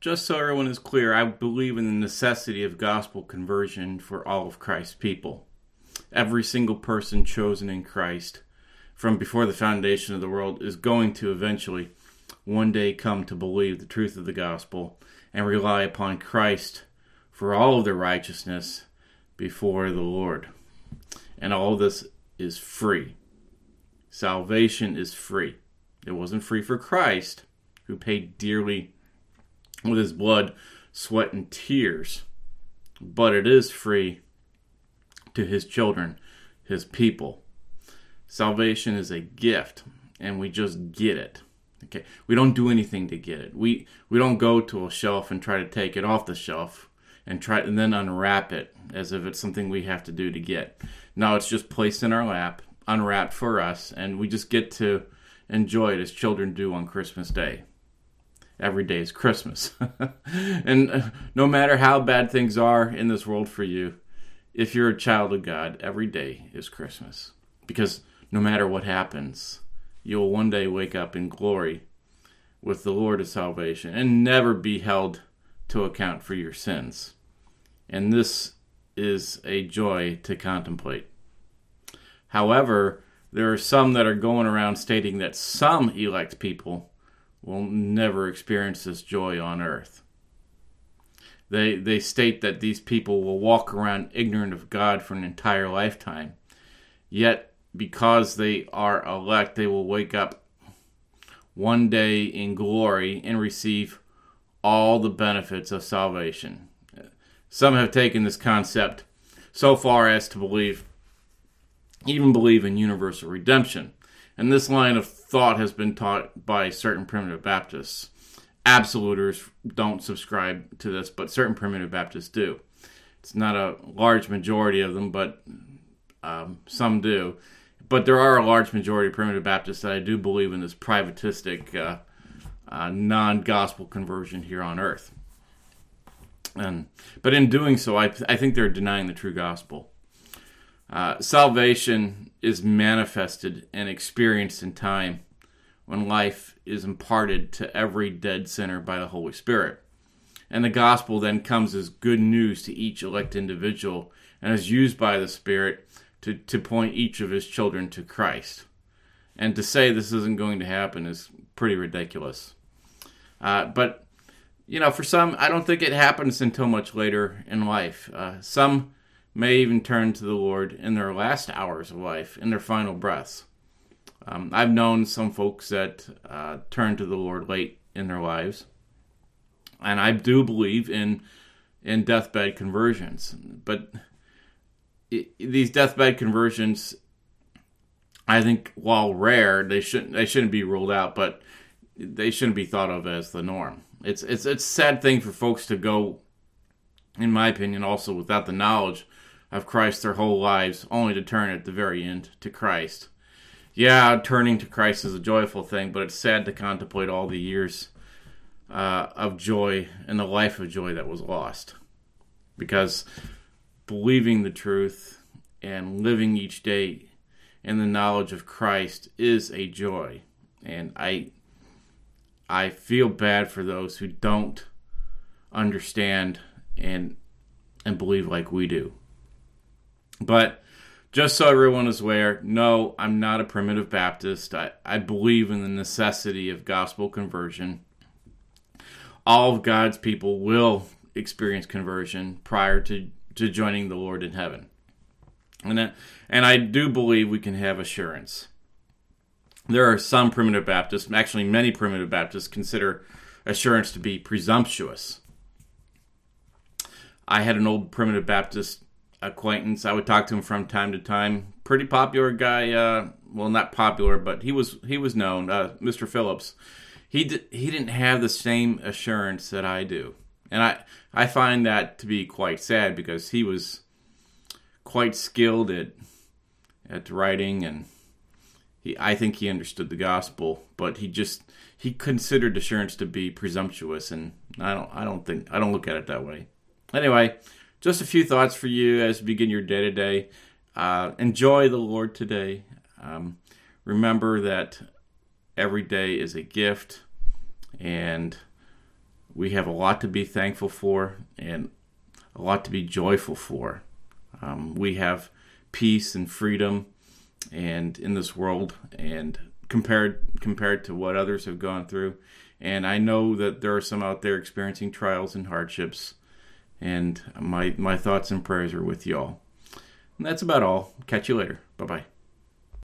just so everyone is clear, I believe in the necessity of gospel conversion for all of Christ's people. Every single person chosen in Christ from before the foundation of the world is going to eventually one day come to believe the truth of the gospel and rely upon Christ for all of their righteousness before the Lord. And all this is free. Salvation is free. It wasn't free for Christ, who paid dearly with his blood, sweat, and tears, but it is free to his children, his people. Salvation is a gift, and we just get it. Okay, we don't do anything to get it. We we don't go to a shelf and try to take it off the shelf and try and then unwrap it as if it's something we have to do to get. No, it's just placed in our lap, unwrapped for us, and we just get to enjoy it as children do on Christmas Day. Every day is Christmas. and uh, no matter how bad things are in this world for you, if you're a child of God, every day is Christmas. Because no matter what happens, you'll one day wake up in glory with the Lord of salvation and never be held to account for your sins. And this is a joy to contemplate. However, there are some that are going around stating that some elect people will never experience this joy on earth. They, they state that these people will walk around ignorant of God for an entire lifetime. Yet, because they are elect, they will wake up one day in glory and receive all the benefits of salvation. Some have taken this concept so far as to believe, even believe in universal redemption. And this line of thought has been taught by certain primitive Baptists. Absoluters don't subscribe to this, but certain primitive Baptists do. It's not a large majority of them, but um, some do. But there are a large majority of primitive Baptists that I do believe in this privatistic uh, uh, non-gospel conversion here on earth. And but in doing so, I I think they're denying the true gospel. Uh, salvation is manifested and experienced in time when life is imparted to every dead sinner by the Holy Spirit. And the gospel then comes as good news to each elect individual and is used by the Spirit to, to point each of his children to Christ. And to say this isn't going to happen is pretty ridiculous. Uh, but you know, for some, I don't think it happens until much later in life. Uh, some may even turn to the Lord in their last hours of life, in their final breaths. Um, I've known some folks that uh, turn to the Lord late in their lives, and I do believe in in deathbed conversions. But it, these deathbed conversions, I think, while rare, they shouldn't they shouldn't be ruled out. But they shouldn't be thought of as the norm. It's it's it's a sad thing for folks to go, in my opinion, also without the knowledge of Christ their whole lives, only to turn at the very end to Christ. Yeah, turning to Christ is a joyful thing, but it's sad to contemplate all the years uh, of joy and the life of joy that was lost. Because believing the truth and living each day in the knowledge of Christ is a joy. And I I feel bad for those who don't understand and and believe like we do. But just so everyone is aware, no, I'm not a primitive Baptist. I, I believe in the necessity of gospel conversion. All of God's people will experience conversion prior to, to joining the Lord in heaven. And, that, and I do believe we can have assurance there are some primitive Baptists, actually, many primitive Baptists consider assurance to be presumptuous. I had an old primitive Baptist acquaintance. I would talk to him from time to time. Pretty popular guy. Uh, well, not popular, but he was he was known. Uh, Mr. Phillips. He d- he didn't have the same assurance that I do, and I I find that to be quite sad because he was quite skilled at at writing and he, I think he understood the gospel, but he just he considered assurance to be presumptuous, and I don't I don't think I don't look at it that way. Anyway, just a few thoughts for you as you begin your day to day. Enjoy the Lord today. Um, remember that every day is a gift, and we have a lot to be thankful for and a lot to be joyful for. Um, we have peace and freedom and in this world and compared compared to what others have gone through and I know that there are some out there experiencing trials and hardships and my my thoughts and prayers are with y'all. And that's about all. Catch you later. Bye bye.